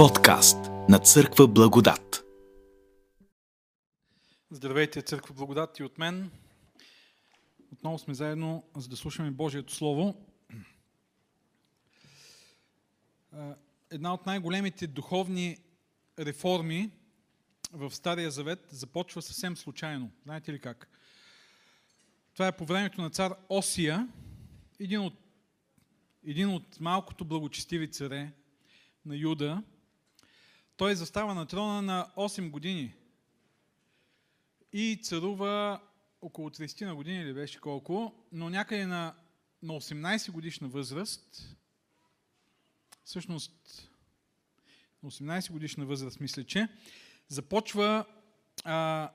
Подкаст на Църква Благодат. Здравейте, Църква Благодат и от мен. Отново сме заедно, за да слушаме Божието Слово. Една от най-големите духовни реформи в Стария Завет започва съвсем случайно. Знаете ли как? Това е по времето на цар Осия, един от, един от малкото благочестиви царе на Юда. Той застава на трона на 8 години и царува около 30 на години или беше колко, но някъде на, на 18 годишна възраст, всъщност на 18 годишна възраст, мисля, че, започва а,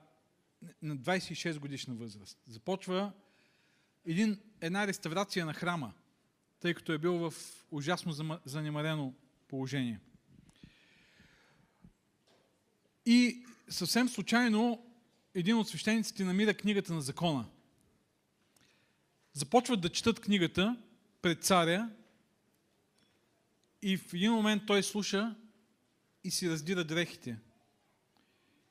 на 26 годишна възраст. Започва един, една реставрация на храма, тъй като е бил в ужасно занемарено положение. И съвсем случайно един от свещениците намира книгата на закона. Започват да четат книгата пред царя и в един момент той слуша и си раздира дрехите.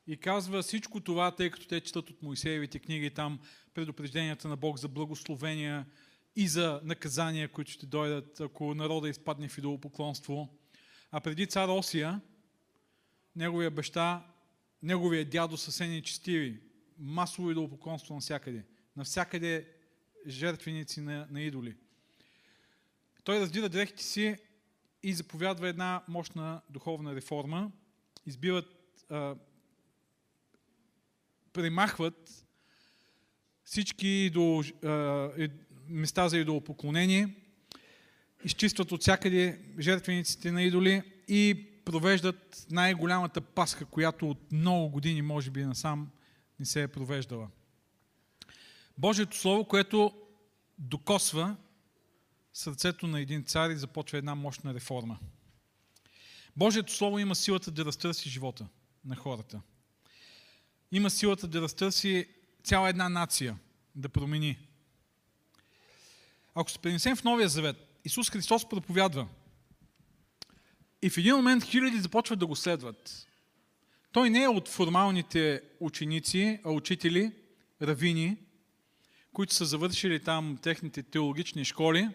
И казва всичко това, тъй като те четат от Моисеевите книги, там предупрежденията на Бог за благословения и за наказания, които ще дойдат, ако народа изпадне в идолопоклонство. А преди цар Осия, неговия баща, неговия дядо са се нечестиви. Масово идолопоклонство навсякъде. Навсякъде жертвеници на, на идоли. Той раздира дрехите си и заповядва една мощна духовна реформа. Избиват а, премахват всички до, а, места за идолопоклонение, изчистват от всякъде жертвениците на идоли и провеждат най-голямата пасха, която от много години, може би, насам не се е провеждала. Божието Слово, което докосва сърцето на един цар и започва една мощна реформа. Божието Слово има силата да разтърси живота на хората – има силата да разтърси цяла една нация, да промени. Ако се пренесем в Новия Завет, Исус Христос проповядва. И в един момент хиляди започват да го следват. Той не е от формалните ученици, а учители, равини, които са завършили там техните теологични школи.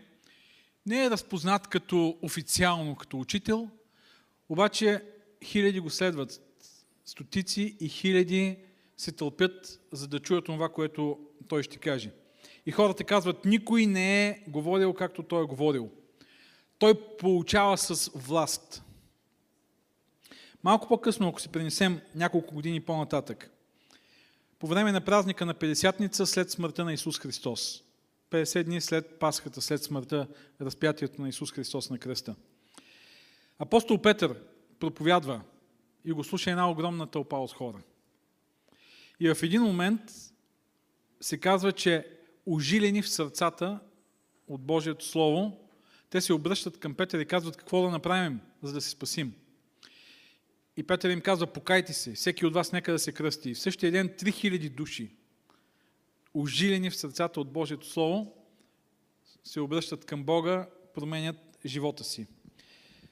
Не е разпознат като официално, като учител, обаче хиляди го следват. Стотици и хиляди се тълпят, за да чуят това, което той ще каже. И хората казват, никой не е говорил както той е говорил. Той получава с власт. Малко по-късно, ако се пренесем няколко години по-нататък, по време на празника на Педесятница, след смъртта на Исус Христос, 50 дни след Пасхата, след смъртта, разпятието на Исус Христос на кръста. Апостол Петър проповядва и го слуша една огромна тълпа от хора. И в един момент се казва, че ожилени в сърцата от Божието Слово, те се обръщат към Петър и казват какво да направим, за да се спасим. И Петър им казва, покайте се, всеки от вас нека да се кръсти. И в същия ден 3000 души, ожилени в сърцата от Божието Слово, се обръщат към Бога, променят живота си.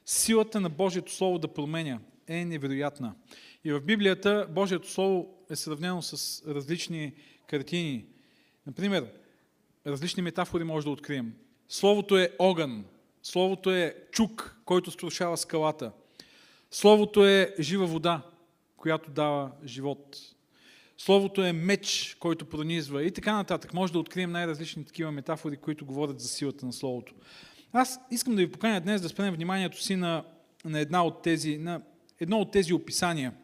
Силата на Божието Слово да променя е невероятна. И в Библията Божието Слово е сравнено с различни картини. Например, различни метафори може да открием. Словото е огън, Словото е чук, който струшава скалата. Словото е жива вода, която дава живот. Словото е меч, който пронизва и така нататък. Може да открием най-различни такива метафори, които говорят за силата на Словото. Аз искам да ви поканя днес да спрем вниманието си на, на, една от тези, на едно от тези описания –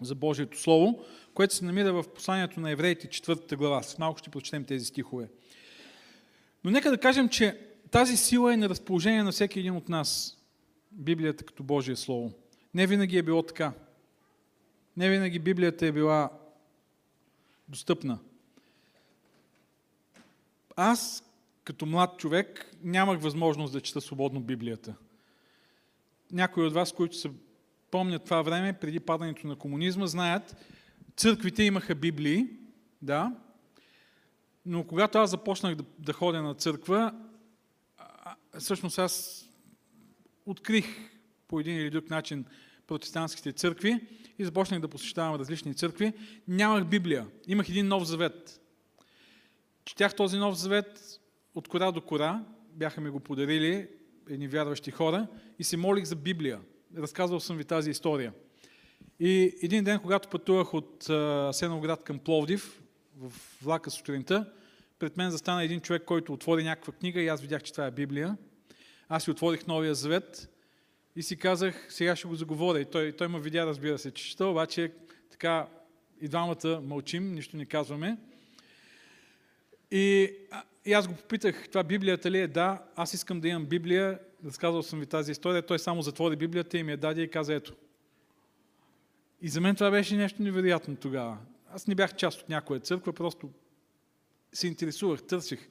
за Божието Слово, което се намира в посланието на евреите, 4 глава. С малко ще прочетем тези стихове. Но нека да кажем, че тази сила е на разположение на всеки един от нас. Библията като Божие Слово. Не винаги е било така. Не винаги Библията е била достъпна. Аз, като млад човек, нямах възможност да чета свободно Библията. Някои от вас, които са помнят това време, преди падането на комунизма, знаят, църквите имаха Библии, да, но когато аз започнах да, да ходя на църква, всъщност аз открих по един или друг начин протестантските църкви и започнах да посещавам различни църкви. Нямах Библия. Имах един нов завет. Четях този нов завет от кора до кора. Бяха ми го подарили едни вярващи хора и се молих за Библия. Разказвал съм ви тази история. И един ден, когато пътувах от Сеновград към Пловдив, в влака сутринта, пред мен застана един човек, който отвори някаква книга и аз видях, че това е Библия. Аз си отворих Новия Завет и си казах, сега ще го заговоря. И той, той ме видя, разбира се, че чета, обаче така и двамата мълчим, нищо не казваме. И, и аз го попитах, това Библията ли е? Да, аз искам да имам Библия. Разказал съм ви тази история. Той само затвори Библията и ми я даде и каза, ето. И за мен това беше нещо невероятно тогава. Аз не бях част от някоя църква, просто се интересувах, търсих.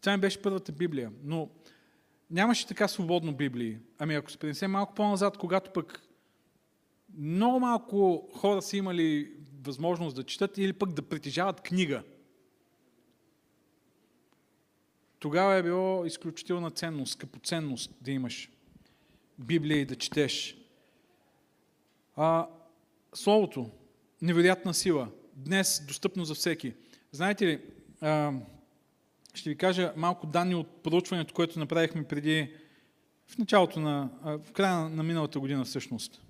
Това ми беше първата Библия. Но нямаше така свободно Библии. Ами ако се принесе малко по-назад, когато пък много малко хора са имали възможност да четат или пък да притежават книга. Тогава е било изключителна ценност, скъпоценност да имаш Библия и да четеш. А, Словото, невероятна сила, днес достъпно за всеки. Знаете ли, а, ще ви кажа малко данни от проучването, което направихме преди в началото на, в края на миналата година всъщност.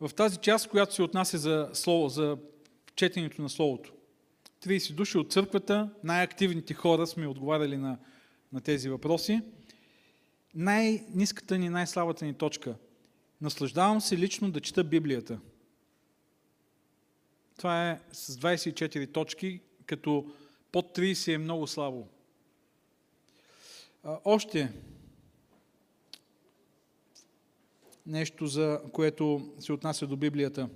В тази част, която се отнася за, слово, за четенето на Словото. 30 души от църквата, най-активните хора сме отговаряли на, на тези въпроси. Най-низката ни, най-слабата ни точка. Наслаждавам се лично да чета Библията. Това е с 24 точки, като под 30 е много слабо. Още нещо, за което се отнася до Библията.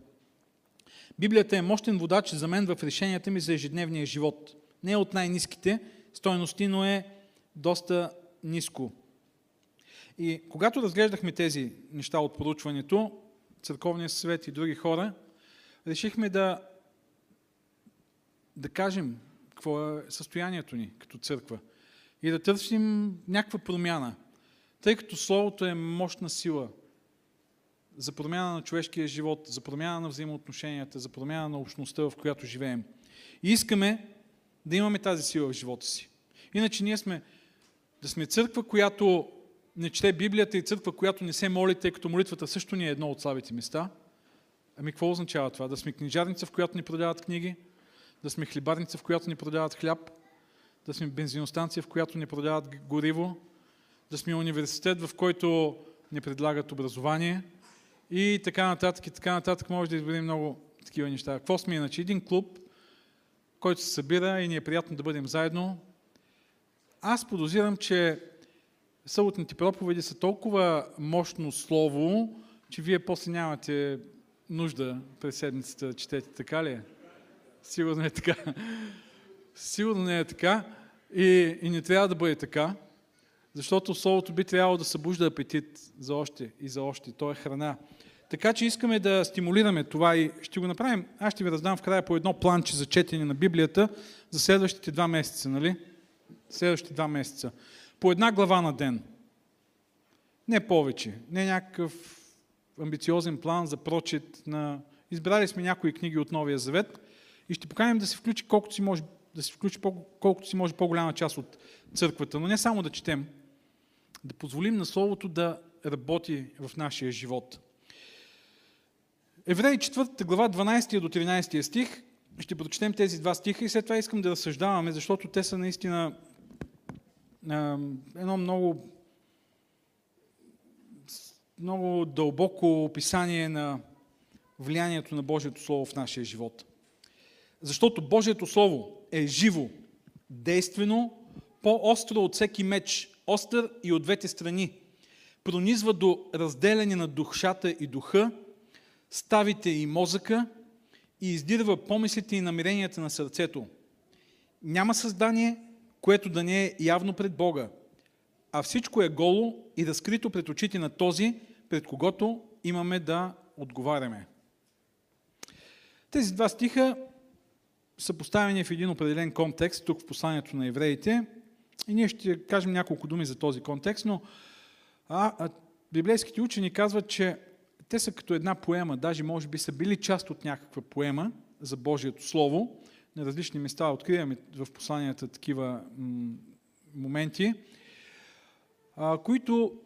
Библията е мощен водач за мен в решенията ми за ежедневния живот. Не е от най-низките стойности, но е доста ниско. И когато разглеждахме тези неща от поручването, Църковния съвет и други хора, решихме да, да кажем какво е състоянието ни като църква и да търсим някаква промяна, тъй като Словото е мощна сила за промяна на човешкия живот, за промяна на взаимоотношенията, за промяна на общността, в която живеем. И искаме да имаме тази сила в живота си. Иначе ние сме да сме църква, която не чете Библията и църква, която не се моли, тъй като молитвата също ни е едно от слабите места. Ами какво означава това? Да сме книжарница, в която ни продават книги, да сме хлебарница, в която ни продават хляб, да сме бензиностанция, в която ни продават гориво, да сме университет, в който ни предлагат образование и така нататък, и така нататък. Може да изберем много такива неща. Какво сме иначе? Един клуб, който се събира и ни е приятно да бъдем заедно. Аз подозирам, че съботните проповеди са толкова мощно слово, че вие после нямате нужда през седмицата да четете, така ли е? Сигурно е така. Сигурно не е така и, и не трябва да бъде така, защото Словото би трябвало да събужда апетит за още и за още. То е храна. Така че искаме да стимулираме това и ще го направим. Аз ще ви раздам в края по едно планче за четене на Библията за следващите два месеца, нали? Следващите два месеца. По една глава на ден. Не повече. Не някакъв амбициозен план за прочет на... Избрали сме някои книги от Новия Завет и ще поканим да се включи колкото си може, да се включи колкото си може по-голяма част от църквата. Но не само да четем, да позволим на Словото да работи в нашия живот. Евреи 4 глава 12 до 13 стих. Ще прочетем тези два стиха и след това искам да разсъждаваме, защото те са наистина едно много, много дълбоко описание на влиянието на Божието Слово в нашия живот. Защото Божието Слово е живо, действено, по-остро от всеки меч, остър и от двете страни. Пронизва до разделяне на душата и духа, ставите и мозъка и издирва помислите и намеренията на сърцето. Няма създание, което да не е явно пред Бога, а всичко е голо и разкрито пред очите на този, пред когото имаме да отговаряме. Тези два стиха са поставени в един определен контекст, тук в посланието на евреите. И ние ще кажем няколко думи за този контекст, но а, а, библейските учени казват, че те са като една поема, даже може би са били част от някаква поема за Божието Слово. На различни места откриваме в посланията такива моменти, а, които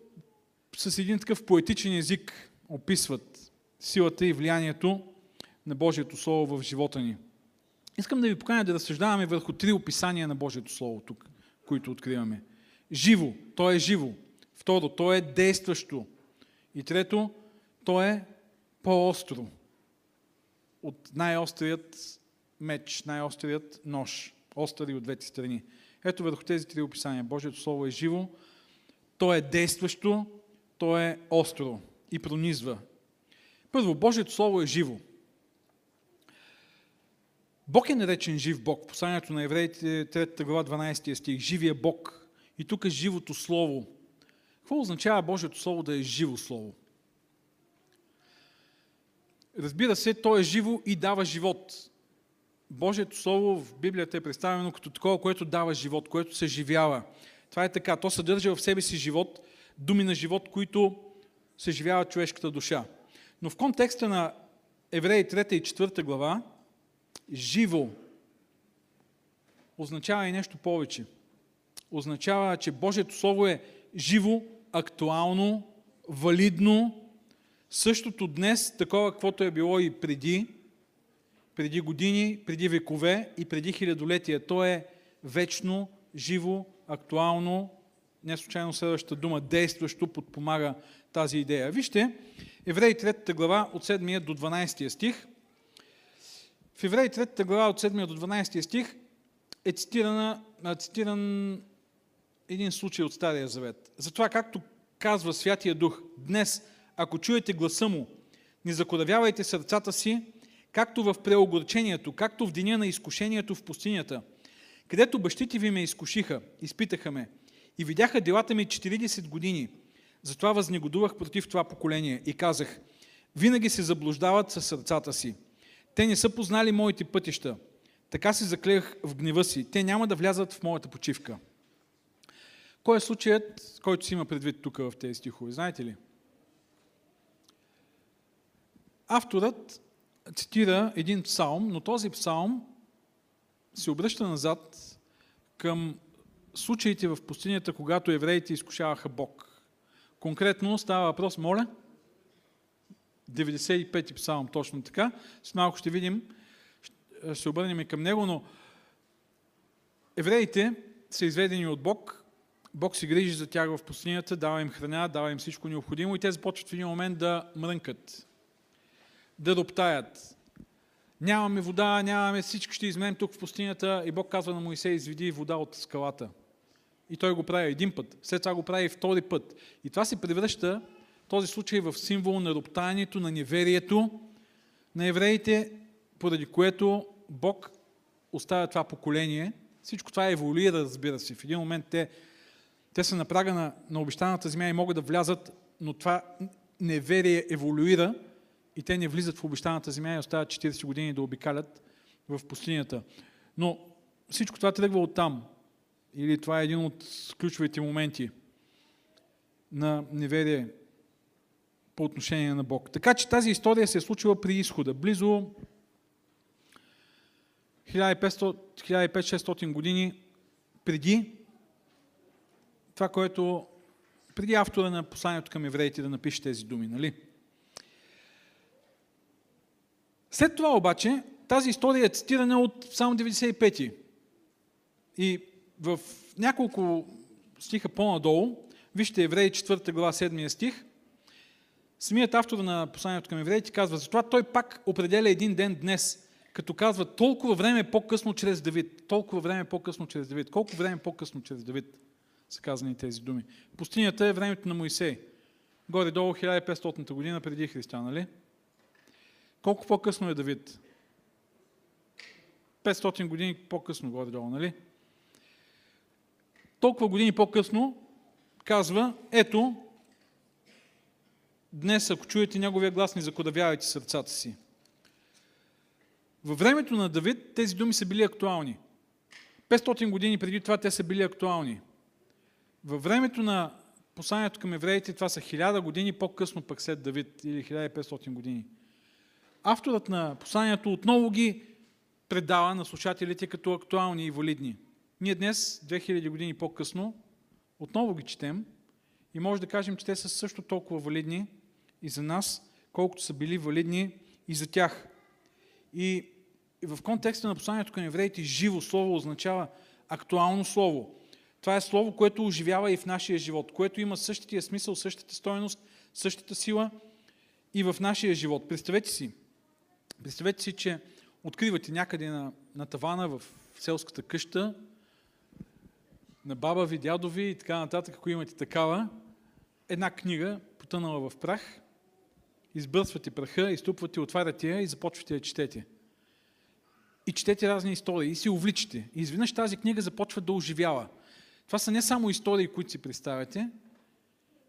с един такъв поетичен език описват силата и влиянието на Божието Слово в живота ни. Искам да ви поканя да разсъждаваме върху три описания на Божието Слово тук, които откриваме. Живо, то е живо. Второ, то е действащо. И трето, то е по-остро от най-острият меч, най-острият нож, остри от двете страни. Ето върху тези три описания. Божието Слово е живо, то е действащо, то е остро и пронизва. Първо, Божието Слово е живо. Бог е наречен жив Бог. Посланието на евреите, 3 глава, 12 стих. Живия Бог. И тук е живото Слово. Какво означава Божието Слово да е живо Слово? Разбира се, то е живо и дава живот. Божието Слово в Библията е представено като такова, което дава живот, което се живява. Това е така. То съдържа в себе си живот, думи на живот, които се живява човешката душа. Но в контекста на Евреи 3 и 4 глава, живо означава и нещо повече. Означава, че Божието Слово е живо, актуално, валидно, същото днес, такова каквото е било и преди, преди години, преди векове и преди хилядолетия. То е вечно, живо, актуално, не случайно следващата дума, действащо, подпомага тази идея. Вижте, Евреи 3 глава от 7 до 12 стих. В Евреи 3 глава от 7 до 12 стих е цитирана, цитиран един случай от Стария Завет. Затова, както казва Святия Дух, днес, ако чуете гласа му, не закоравявайте сърцата си, както в преогорчението, както в деня на изкушението в пустинята, където бащите ви ме изкушиха, изпитаха ме и видяха делата ми 40 години. Затова възнегодувах против това поколение и казах, винаги се заблуждават със сърцата си. Те не са познали моите пътища. Така се заклех в гнева си. Те няма да влязат в моята почивка. Кой е случаят, който си има предвид тук в тези стихове? Знаете ли? Авторът цитира един псалм, но този псалм се обръща назад към случаите в пустинята, когато евреите изкушаваха Бог. Конкретно става въпрос, моля, 95-ти псалм, точно така. С малко ще видим, ще се обърнем към него, но евреите са изведени от Бог, Бог се грижи за тях в пустинята, дава им храна, дава им всичко необходимо и те започват в един момент да мрънкат, да роптаят. Нямаме вода, нямаме, всички ще измрем тук в пустинята и Бог казва на Моисей, изведи вода от скалата. И той го прави един път, след това го прави и втори път. И това се превръща този случай в символ на роптанието, на неверието на евреите, поради което Бог оставя това поколение. Всичко това еволюира, разбира се. В един момент те, те са на прага на, на обещаната земя и могат да влязат, но това неверие еволюира и те не влизат в обещаната земя и остават 40 години да обикалят в пустинята. Но всичко това тръгва от там. Или това е един от ключовите моменти на неверие по отношение на Бог. Така че тази история се е случила при изхода. Близо 1500-600 години преди това, което преди автора на посланието към евреите да напише тези думи, нали? След това обаче, тази история е цитирана от само 95-ти. И в няколко стиха по-надолу, вижте Евреи 4 глава 7 стих, самият автор на посланието към евреите казва, затова той пак определя един ден днес, като казва толкова време по-късно чрез Давид. Толкова време по-късно чрез Давид. Колко време по-късно чрез Давид са казани тези думи. Пустинята е времето на Моисей. Горе-долу 1500 година преди Христа, нали? Колко по-късно е Давид? 500 години по-късно, горе-долу, нали? Толкова години по-късно казва, ето, днес, ако чуете неговия глас, не закодавявайте сърцата си. Във времето на Давид тези думи са били актуални. 500 години преди това те са били актуални. Във времето на посланието към евреите, това са хиляда години по-късно пък след Давид или 1500 години. Авторът на посланието отново ги предава на слушателите като актуални и валидни. Ние днес, 2000 години по-късно, отново ги четем и може да кажем, че те са също толкова валидни и за нас, колкото са били валидни и за тях. И в контекста на посланието към евреите, живо слово означава актуално слово. Това е слово, което оживява и в нашия живот, което има същия смисъл, същата стоеност, същата сила и в нашия живот. Представете си, представете си, че откривате някъде на, на тавана в селската къща, на баба ви, дядо и така нататък, ако имате такава, една книга, потънала в прах, избърсвате праха, изтупвате, отваряте я и започвате да четете. И четете разни истории и си увличате. И изведнъж тази книга започва да оживява. Това са не само истории, които си представяте,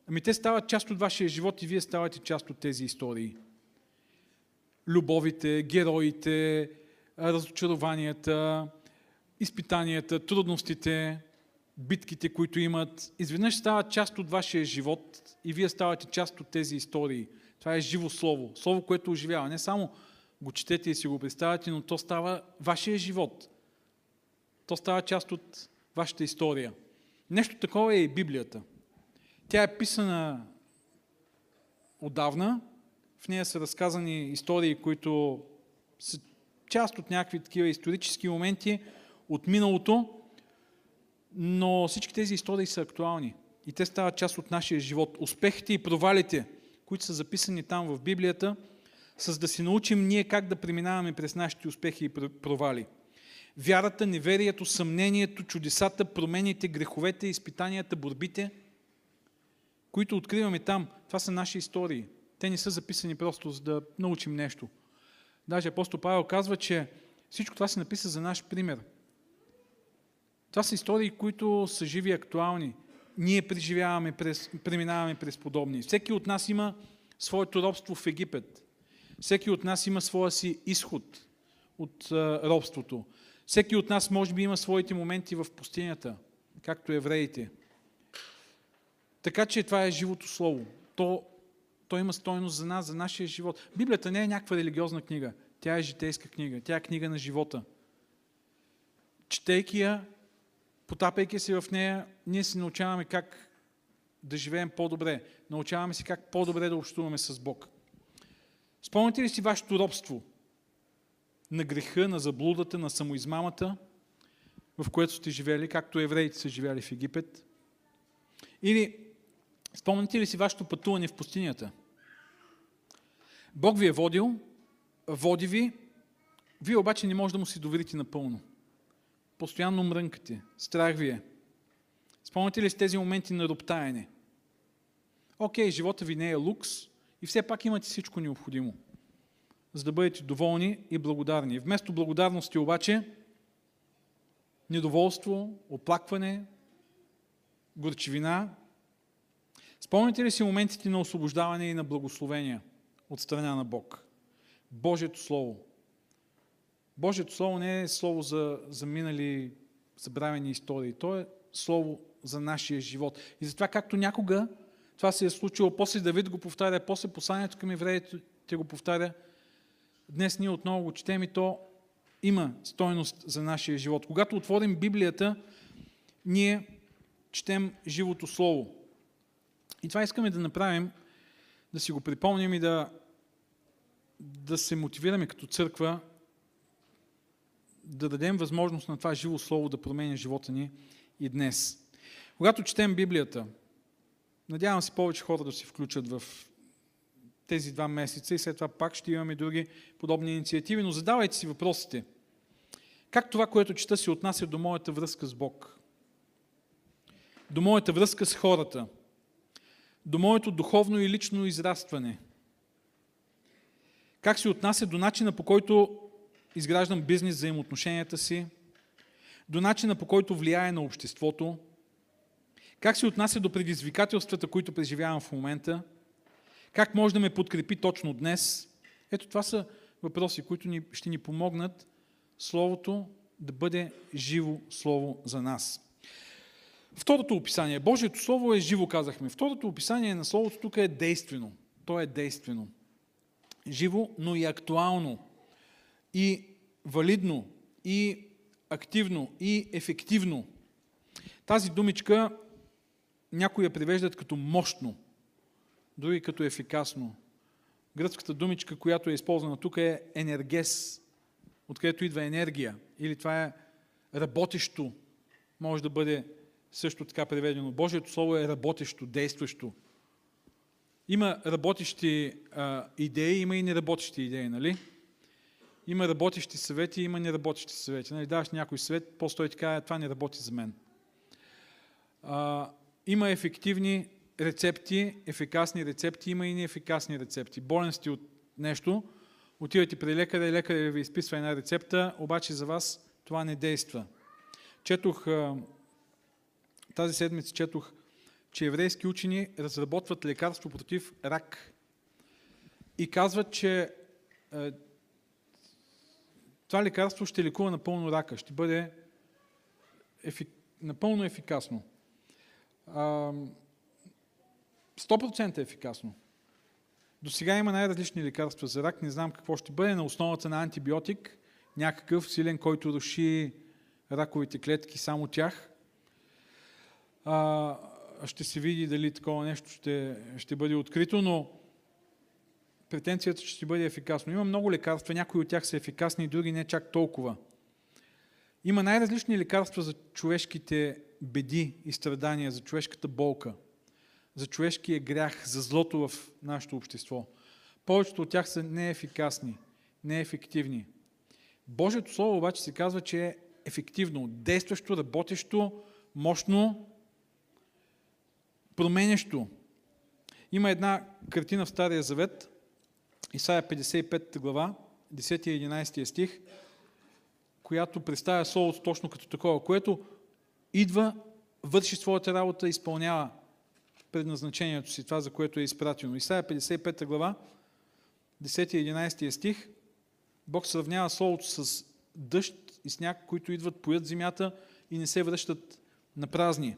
ами те стават част от вашия живот и вие ставате част от тези истории. Любовите, героите, разочарованията, изпитанията, трудностите, битките, които имат, изведнъж стават част от вашия живот и вие ставате част от тези истории. Това е живо слово. Слово, което оживява. Не само го четете и си го представяте, но то става вашия живот. То става част от вашата история. Нещо такова е и Библията. Тя е писана отдавна. В нея са разказани истории, които са част от някакви такива исторически моменти от миналото, но всички тези истории са актуални и те стават част от нашия живот. Успехите и провалите, които са записани там в Библията, с да си научим ние как да преминаваме през нашите успехи и провали. Вярата, неверието, съмнението, чудесата, промените, греховете, изпитанията, борбите, които откриваме там, това са наши истории. Те не са записани просто за да научим нещо. Даже апостол Павел казва, че всичко това се написа за наш пример – това са истории, които са живи и актуални. Ние преживяваме, през, преминаваме през подобни. Всеки от нас има своето робство в Египет. Всеки от нас има своя си изход от робството. Всеки от нас може би има своите моменти в пустинята, както евреите. Така че това е живото слово. То, то има стойност за нас, за нашия живот. Библията не е някаква религиозна книга. Тя е житейска книга. Тя е книга на живота. Четейки я, потапяйки се в нея, ние се научаваме как да живеем по-добре. Научаваме се как по-добре да общуваме с Бог. Спомняте ли си вашето робство на греха, на заблудата, на самоизмамата, в което сте живели, както евреите са живели в Египет? Или спомняте ли си вашето пътуване в пустинята? Бог ви е водил, води ви, вие обаче не може да му си доверите напълно постоянно мрънкате, страх ви е. Спомняте ли с тези моменти на роптаяне? Окей, живота ви не е лукс и все пак имате всичко необходимо, за да бъдете доволни и благодарни. Вместо благодарности обаче, недоволство, оплакване, горчевина. Спомняте ли си моментите на освобождаване и на благословения от страна на Бог? Божието Слово. Божието Слово не е Слово за, за минали забравени истории. То е Слово за нашия живот. И затова, както някога това се е случило, после Давид го повтаря, после посланието към евреите го повтаря, днес ние отново го четем и то има стойност за нашия живот. Когато отворим Библията, ние четем живото Слово. И това искаме да направим, да си го припомним и да, да се мотивираме като църква да дадем възможност на това живо слово да променя живота ни и днес. Когато четем Библията, надявам се повече хора да се включат в тези два месеца и след това пак ще имаме други подобни инициативи, но задавайте си въпросите. Как това, което чета, се отнася до моята връзка с Бог? До моята връзка с хората? До моето духовно и лично израстване? Как се отнася до начина по който изграждам бизнес взаимоотношенията си, до начина по който влияе на обществото, как се отнася до предизвикателствата, които преживявам в момента, как може да ме подкрепи точно днес. Ето това са въпроси, които ни, ще ни помогнат Словото да бъде живо Слово за нас. Второто описание. Божието Слово е живо, казахме. Второто описание на Словото тук е действено. То е действено. Живо, но и актуално. И валидно. И активно. И ефективно. Тази думичка някои я привеждат като мощно, други като ефикасно. Гръцката думичка, която е използвана тук е енергес, откъдето идва енергия. Или това е работещо, може да бъде също така преведено. Божието Слово е работещо, действащо. Има работещи а, идеи, има и неработещи идеи, нали? Има работещи съвети, има неработещи съвети. Нали? Даваш някой съвет, после той ти казва, това не работи за мен. А, има ефективни рецепти, ефикасни рецепти, има и неефикасни рецепти. Болен сте от нещо, отивате при лекаря и лекаря ви изписва една рецепта, обаче за вас това не действа. Четох, тази седмица четох, че еврейски учени разработват лекарство против рак. И казват, че това лекарство ще лекува напълно рака, ще бъде ефик... напълно ефикасно. 100% ефикасно. До сега има най-различни лекарства за рак, не знам какво ще бъде, на основата на антибиотик, някакъв силен, който руши раковите клетки, само тях. А, ще се види дали такова нещо ще, ще бъде открито, но претенцията ще бъде ефикасно. Има много лекарства, някои от тях са ефикасни, други не чак толкова. Има най-различни лекарства за човешките беди и страдания, за човешката болка, за човешкия грях, за злото в нашето общество. Повечето от тях са неефикасни, неефективни. Божието Слово обаче се казва, че е ефективно, действащо, работещо, мощно, променящо. Има една картина в Стария Завет, Исаия 55 глава, 10 и 11 стих, която представя Словото точно като такова, което идва, върши своята работа, изпълнява предназначението си, това за което е изпратено. Исайя 55 глава, 10 и 11 стих, Бог сравнява Словото с дъжд и сняг, които идват, поят земята и не се връщат на празни.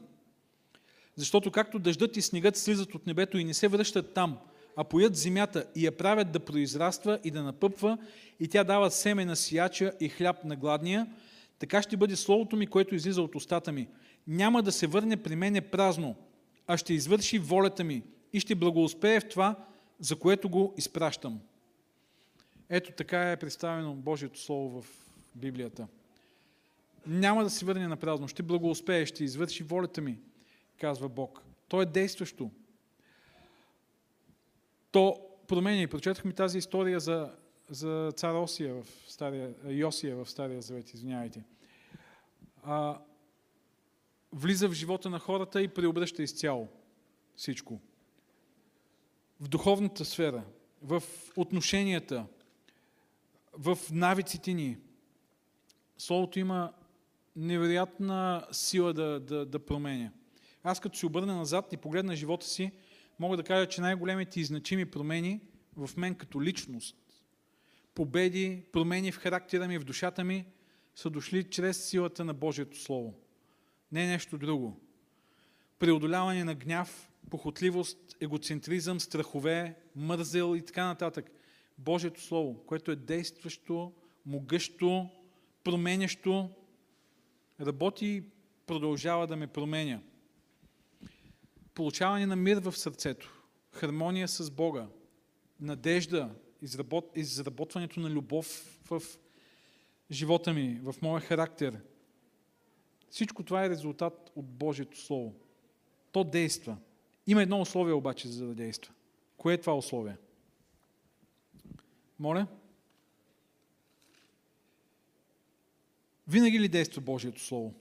Защото както дъждът и снегът слизат от небето и не се връщат там, а поят земята и я правят да произраства и да напъпва, и тя дава семе на сияча и хляб на гладния, така ще бъде Словото ми, което излиза от устата ми. Няма да се върне при мене празно, а ще извърши волята ми и ще благоуспее в това, за което го изпращам. Ето така е представено Божието Слово в Библията. Няма да се върне на празно, ще благоуспее, ще извърши волята ми, казва Бог. То е действащо. То променя. И прочетахме тази история за за цар Осия в Стария, Йосия в Стария Завет, извинявайте. А, влиза в живота на хората и преобръща изцяло всичко. В духовната сфера, в отношенията, в навиците ни. Словото има невероятна сила да, да, да променя. Аз като се обърна назад и погледна живота си, мога да кажа, че най-големите и значими промени в мен като личност победи, промени в характера ми, в душата ми, са дошли чрез силата на Божието Слово. Не нещо друго. Преодоляване на гняв, похотливост, егоцентризъм, страхове, мързел и така нататък. Божието Слово, което е действащо, могъщо, променящо, работи и продължава да ме променя. Получаване на мир в сърцето, хармония с Бога, надежда, изработ, изработването на любов в живота ми, в моя характер. Всичко това е резултат от Божието Слово. То действа. Има едно условие обаче, за да действа. Кое е това условие? Моля? Винаги ли действа Божието Слово?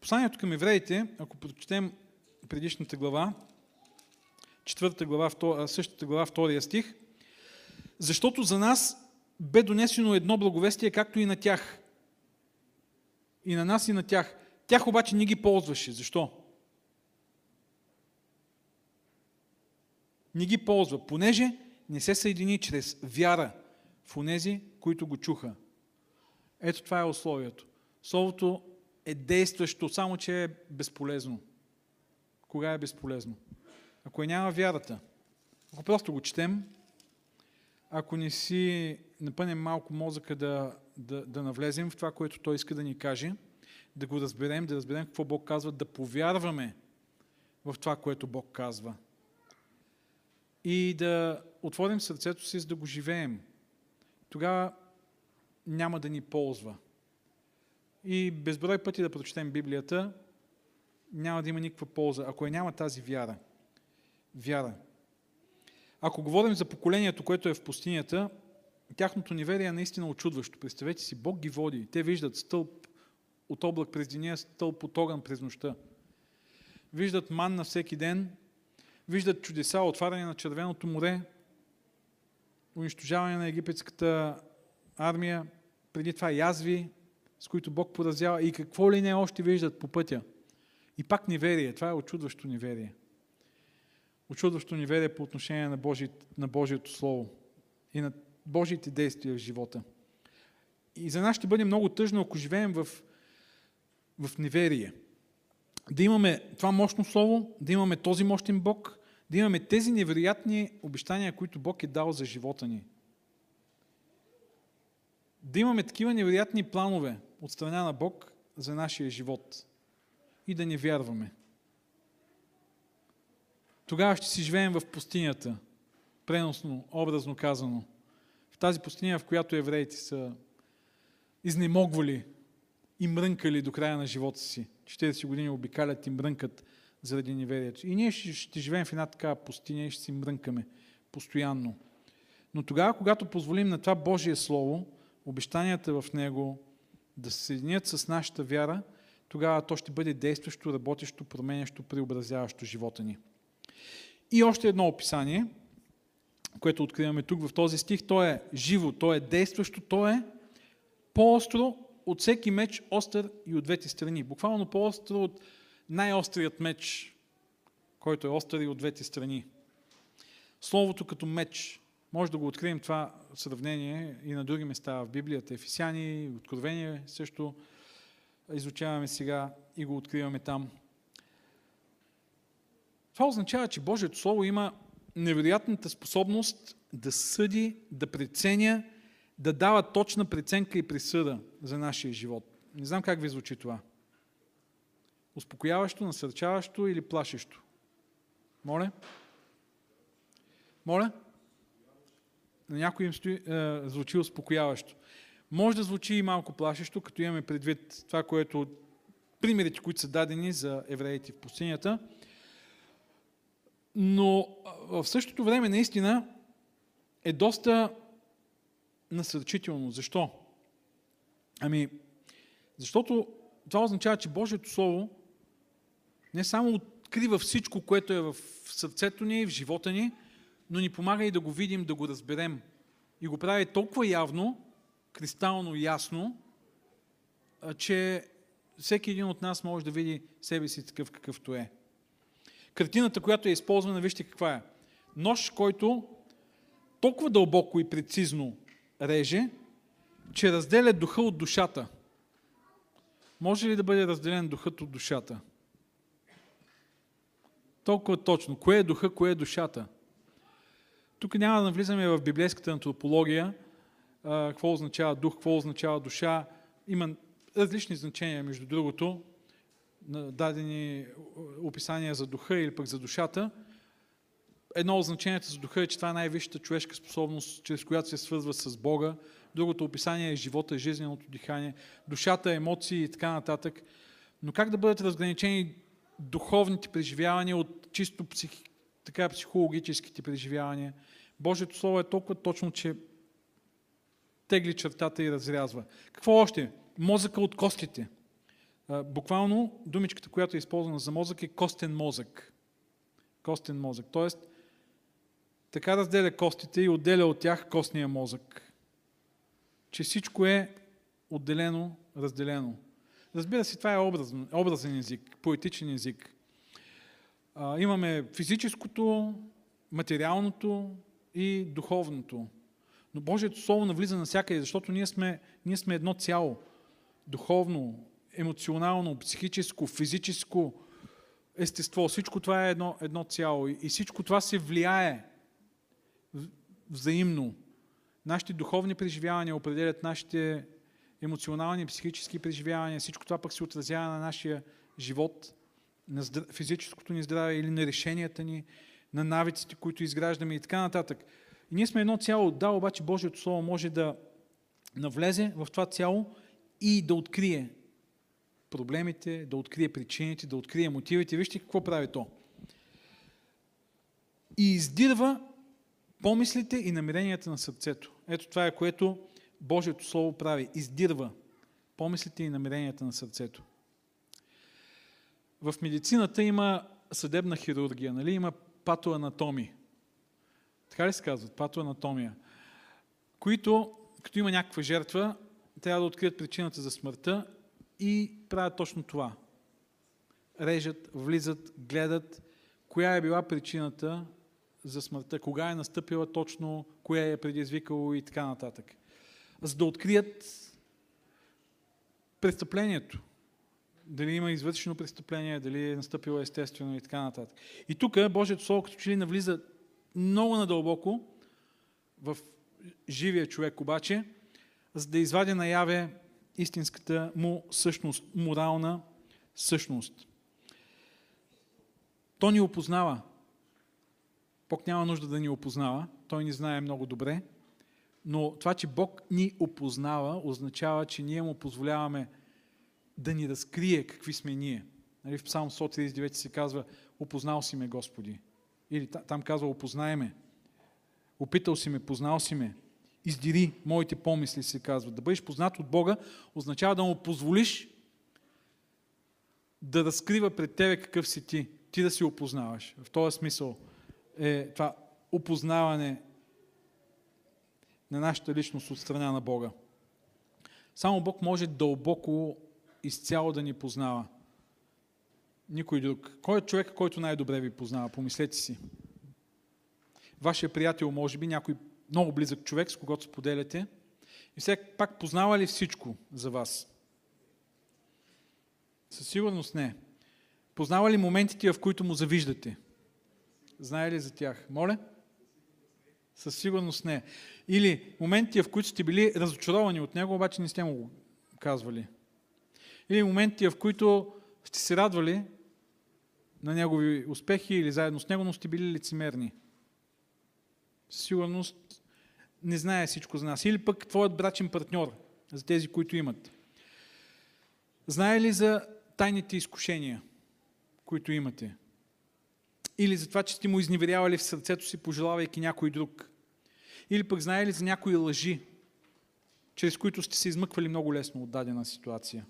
Посланието към евреите, ако прочетем предишната глава, четвърта глава, същата глава, втория стих, защото за нас бе донесено едно благовестие, както и на тях. И на нас, и на тях. Тях обаче не ги ползваше. Защо? Не ги ползва, понеже не се съедини чрез вяра в онези, които го чуха. Ето това е условието. Словото е действащо, само че е безполезно. Кога е безполезно? Ако няма вярата, ако просто го четем, ако не си напънем малко мозъка да, да, да навлезем в това, което той иска да ни каже, да го разберем, да разберем какво Бог казва, да повярваме в това, което Бог казва. И да отворим сърцето си, за да го живеем. Тогава няма да ни ползва. И безброй пъти да прочетем Библията, няма да има никаква полза, ако я няма тази вяра. Вяра. Ако говорим за поколението, което е в пустинята, тяхното неверие е наистина очудващо. Представете си, Бог ги води. Те виждат стълб от облак през деня, стълб от огън през нощта. Виждат ман на всеки ден, виждат чудеса, отваряне на Червеното море, унищожаване на египетската армия, преди това язви, с които Бог поразява и какво ли не още виждат по пътя. И пак неверие. Това е очудващо неверие. Очудващо неверие по отношение на, Божи, на Божието Слово и на Божиите действия в живота. И за нас ще бъде много тъжно, ако живеем в, в неверие. Да имаме това мощно Слово, да имаме този мощен Бог, да имаме тези невероятни обещания, които Бог е дал за живота ни. Да имаме такива невероятни планове от страна на Бог за нашия живот и да не вярваме. Тогава ще си живеем в пустинята, преносно, образно казано. В тази пустиня, в която евреите са изнемогвали и мрънкали до края на живота си. 40 години обикалят и мрънкат заради неверието. И ние ще, ще живеем в една такава пустиня и ще си мрънкаме постоянно. Но тогава, когато позволим на това Божие Слово, обещанията в него да се съединят с нашата вяра, тогава то ще бъде действащо, работещо, променящо, преобразяващо живота ни. И още едно описание, което откриваме тук в този стих, то е живо, то е действащо, то е по-остро от всеки меч, остър и от двете страни. Буквално по-остро от най-острият меч, който е остър и от двете страни. Словото като меч. Може да го открием това сравнение и на други места в Библията. Ефисяни, Откровение също изучаваме сега и го откриваме там. Това означава, че Божието Слово има невероятната способност да съди, да преценя, да дава точна преценка и присъда за нашия живот. Не знам как ви звучи това. Успокояващо, насърчаващо или плашещо? Моля? Моля? На някой им стои, е, звучи успокояващо. Може да звучи и малко плашещо, като имаме предвид това, което примерите, които са дадени за евреите в пустинята. Но в същото време наистина е доста насърчително. Защо? Ами, защото това означава, че Божието Слово не само открива всичко, което е в сърцето ни, в живота ни, но ни помага и да го видим, да го разберем. И го прави толкова явно, кристално ясно, че всеки един от нас може да види себе си такъв какъвто е. Картината, която е използвана, вижте каква е. Нож, който толкова дълбоко и прецизно реже, че разделя духа от душата. Може ли да бъде разделен духът от душата? Толкова точно. Кое е духа, кое е душата? Тук няма да навлизаме в библейската антропология, какво означава дух, какво означава душа. Има различни значения, между другото, дадени описания за духа или пък за душата. Едно от значенията за духа е, че това е най-висшата човешка способност, чрез която се свързва с Бога. Другото описание е живота, жизненото дихание, душата, емоции и така нататък. Но как да бъдат разграничени духовните преживявания от чисто псих, така, психологическите преживявания? Божието Слово е толкова точно, че тегли чертата и разрязва. Какво още? Мозъка от костите. Буквално думичката, която е използвана за мозък е костен мозък. Костен мозък. Тоест, така разделя костите и отделя от тях костния мозък. Че всичко е отделено, разделено. Разбира се, това е образен, образен език, поетичен език. А, имаме физическото, материалното и духовното. Но Божието Слово навлиза навсякъде, защото ние сме, ние сме едно цяло. Духовно, емоционално, психическо, физическо естество. Всичко това е едно, едно цяло. И, всичко това се влияе взаимно. Нашите духовни преживявания определят нашите емоционални, психически преживявания. Всичко това пък се отразява на нашия живот, на физическото ни здраве или на решенията ни, на навиците, които изграждаме и така нататък. И ние сме едно цяло. Да, обаче Божието Слово може да навлезе в това цяло и да открие проблемите, да открие причините, да открие мотивите. Вижте какво прави то. И издирва помислите и намеренията на сърцето. Ето това е което Божието Слово прави. Издирва помислите и намеренията на сърцето. В медицината има съдебна хирургия, нали? има патоанатоми. Така ли се казват? Патоанатомия. Които, като има някаква жертва, трябва да открият причината за смъртта и правят точно това. Режат, влизат, гледат коя е била причината за смъртта, кога е настъпила точно, кое е предизвикало и така нататък. За да открият престъплението. Дали има извършено престъпление, дали е настъпило естествено и така нататък. И тук Божието Слово като че ли навлиза много надълбоко в живия човек обаче, за да извади наяве истинската му същност, морална същност. То ни опознава. Бог няма нужда да ни опознава, Той ни знае много добре, но това, че Бог ни опознава, означава, че ние му позволяваме да ни разкрие какви сме ние. Нали, в Псалм 139 се казва, опознал си ме Господи. Или там казва, опознай ме. Опитал си ме, познал си ме. Издири моите помисли, се казва. Да бъдеш познат от Бога означава да му позволиш да разкрива пред тебе какъв си ти. Ти да си опознаваш. В този смисъл е това опознаване на нашата личност от страна на Бога. Само Бог може дълбоко, изцяло да ни познава. Никой друг. Кой е човек, който най-добре ви познава? Помислете си. Вашия приятел, може би, някой много близък човек, с когото споделяте. И все пак познава ли всичко за вас? Със сигурност не. Познава ли моментите, в които му завиждате? Знае ли за тях? Моля? Със сигурност не. Или моментите, в които сте били разочаровани от него, обаче не сте му го казвали. Или моментите, в които сте се радвали на негови успехи или заедно с него, но сте били лицемерни. Сигурност не знае всичко за нас. Или пък твоят брачен партньор, за тези, които имат. Знае ли за тайните изкушения, които имате? Или за това, че сте му изневерявали в сърцето си, пожелавайки някой друг? Или пък знае ли за някои лъжи, чрез които сте се измъквали много лесно от дадена ситуация?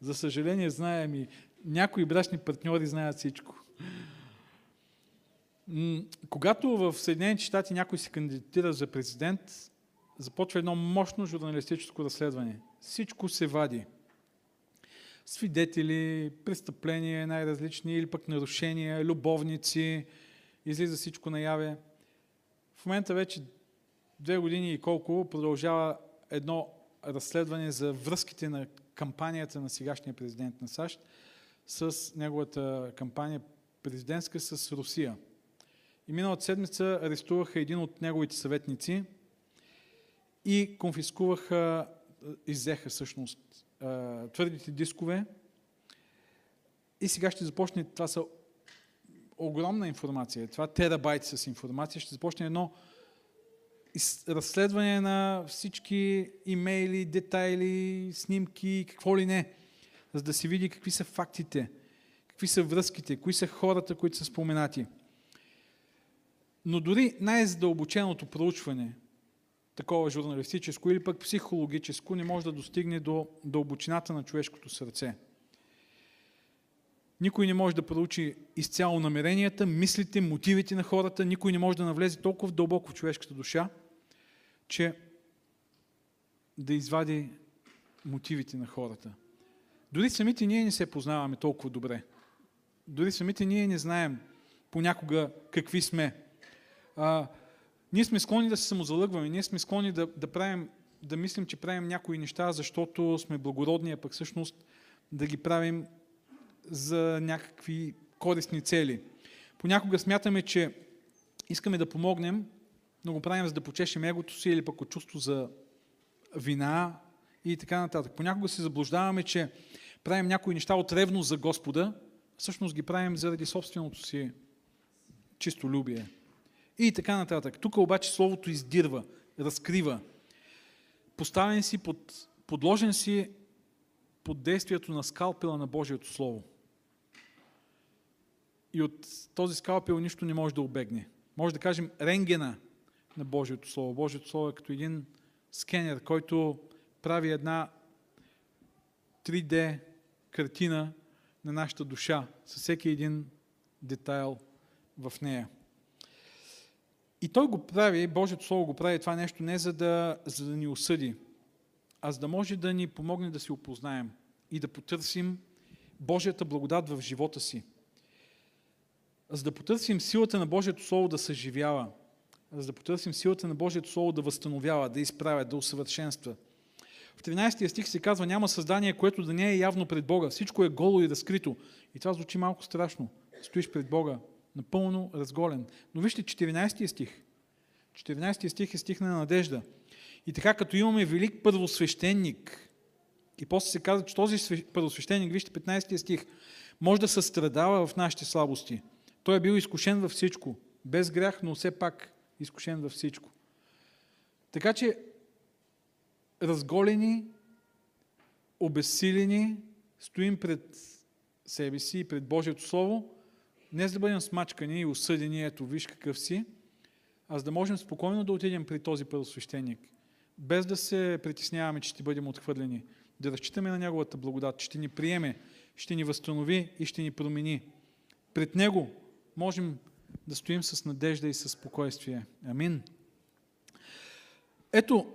За съжаление, знаем и някои брачни партньори знаят всичко. Когато в Съединените щати някой се кандидатира за президент, започва едно мощно журналистическо разследване. Всичко се вади. Свидетели, престъпления най-различни или пък нарушения, любовници, излиза всичко наяве. В момента вече две години и колко продължава едно разследване за връзките на кампанията на сегашния президент на САЩ с неговата кампания президентска с Русия. И миналата седмица арестуваха един от неговите съветници и конфискуваха, иззеха всъщност твърдите дискове. И сега ще започне, това са огромна информация, това терабайт с информация, ще започне едно разследване на всички имейли, детайли, снимки, какво ли не, за да се види какви са фактите, какви са връзките, кои са хората, които са споменати. Но дори най-задълбоченото проучване, такова журналистическо или пък психологическо, не може да достигне до дълбочината на човешкото сърце. Никой не може да проучи изцяло намеренията, мислите, мотивите на хората, никой не може да навлезе толкова дълбоко в човешката душа, че да извади мотивите на хората. Дори самите ние не се познаваме толкова добре. Дори самите ние не знаем понякога какви сме. А, ние сме склонни да се самозалъгваме, ние сме склонни да, да правим да мислим, че правим някои неща, защото сме благородни, а пък всъщност да ги правим за някакви корисни цели. Понякога смятаме, че искаме да помогнем, но го правим за да почешем егото си или пък от чувство за вина и така нататък. Понякога се заблуждаваме, че правим някои неща от ревност за Господа, всъщност ги правим заради собственото си чисто любие. И така нататък. Тук обаче Словото издирва, разкрива. Поставен си, под, подложен си под действието на скалпела на Божието Слово. И от този скалпел нищо не може да обегне. Може да кажем ренгена на Божието Слово. Божието Слово е като един скенер, който прави една 3D картина на нашата душа, със всеки един детайл в нея. И той го прави, Божието Слово го прави това нещо не за да, за да ни осъди, а за да може да ни помогне да си опознаем и да потърсим Божията благодат в живота си. За да потърсим силата на Божието Слово да съживява, за да потърсим силата на Божието Слово да възстановява, да изправя, да усъвършенства. В 13 стих се казва, няма създание, което да не е явно пред Бога. Всичко е голо и разкрито. И това звучи малко страшно. Стоиш пред Бога, напълно разголен. Но вижте 14 стих. 14 стих е стих на надежда. И така, като имаме велик първосвещеник, и после се казва, че този първосвещеник, вижте 15 стих, може да състрадава в нашите слабости. Той е бил изкушен във всичко. Без грях, но все пак изкушен във всичко. Така че, разголени, обесилени, стоим пред себе си и пред Божието Слово, не за да бъдем смачкани и осъдени, ето виж какъв си, а за да можем спокойно да отидем при този първосвещеник, без да се притесняваме, че ще бъдем отхвърлени, да разчитаме на Неговата благодат, ще ни приеме, ще ни възстанови и ще ни промени. Пред Него можем да стоим с надежда и с спокойствие. Амин. Ето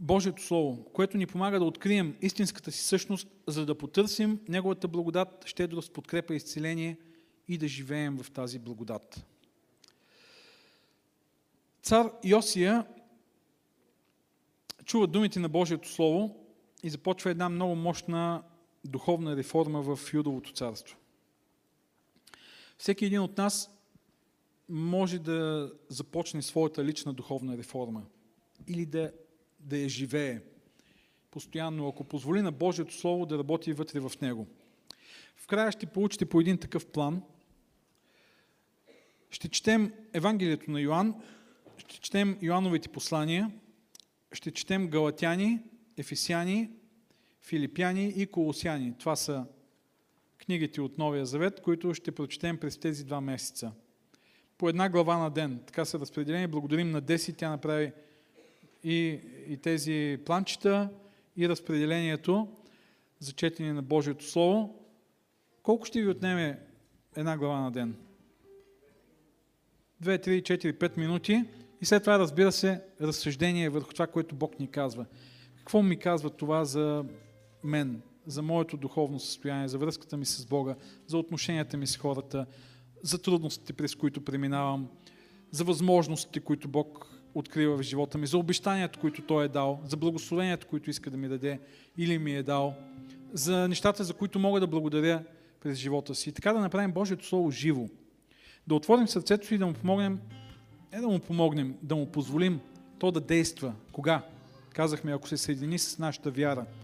Божието Слово, което ни помага да открием истинската си същност, за да потърсим Неговата благодат, щедрост, подкрепа, изцеление и да живеем в тази благодат. Цар Йосия чува думите на Божието Слово и започва една много мощна духовна реформа в Юдовото царство. Всеки един от нас може да започне своята лична духовна реформа или да, да я живее постоянно, ако позволи на Божието Слово да работи вътре в него. В края ще получите по един такъв план. Ще четем Евангелието на Йоанн, ще четем Йоановите послания, ще четем Галатяни, Ефесяни, Филипяни и Колосяни. Това са книгите от Новия Завет, които ще прочетем през тези два месеца. По една глава на ден. Така са разпределени. Благодарим на Деси. Тя направи и, и тези планчета, и разпределението за четене на Божието Слово. Колко ще ви отнеме една глава на ден? 2, 3, 4, 5 минути. И след това, разбира се, разсъждение върху това, което Бог ни казва. Какво ми казва това за мен? за моето духовно състояние, за връзката ми с Бога, за отношенията ми с хората, за трудностите, през които преминавам, за възможностите, които Бог открива в живота ми, за обещанията, които Той е дал, за благословенията, които иска да ми даде или ми е дал, за нещата, за които мога да благодаря през живота си. И така да направим Божието Слово живо. Да отворим сърцето си и да му помогнем, не да му помогнем, да му позволим то да действа. Кога? Казахме, ако се съедини с нашата вяра –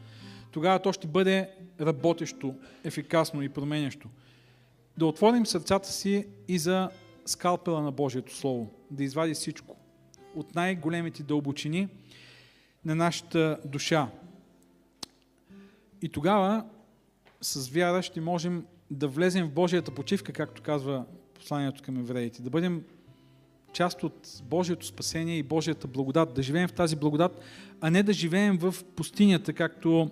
тогава то ще бъде работещо, ефикасно и променящо. Да отворим сърцата си и за скалпела на Божието Слово, да извади всичко от най-големите дълбочини на нашата душа. И тогава с вяра ще можем да влезем в Божията почивка, както казва посланието към евреите, да бъдем част от Божието спасение и Божията благодат, да живеем в тази благодат, а не да живеем в пустинята, както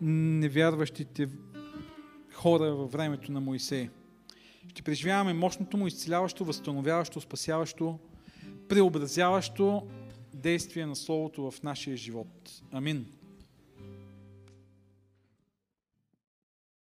невярващите хора във времето на Моисей. Ще преживяваме мощното му изцеляващо, възстановяващо, спасяващо, преобразяващо действие на Словото в нашия живот. Амин.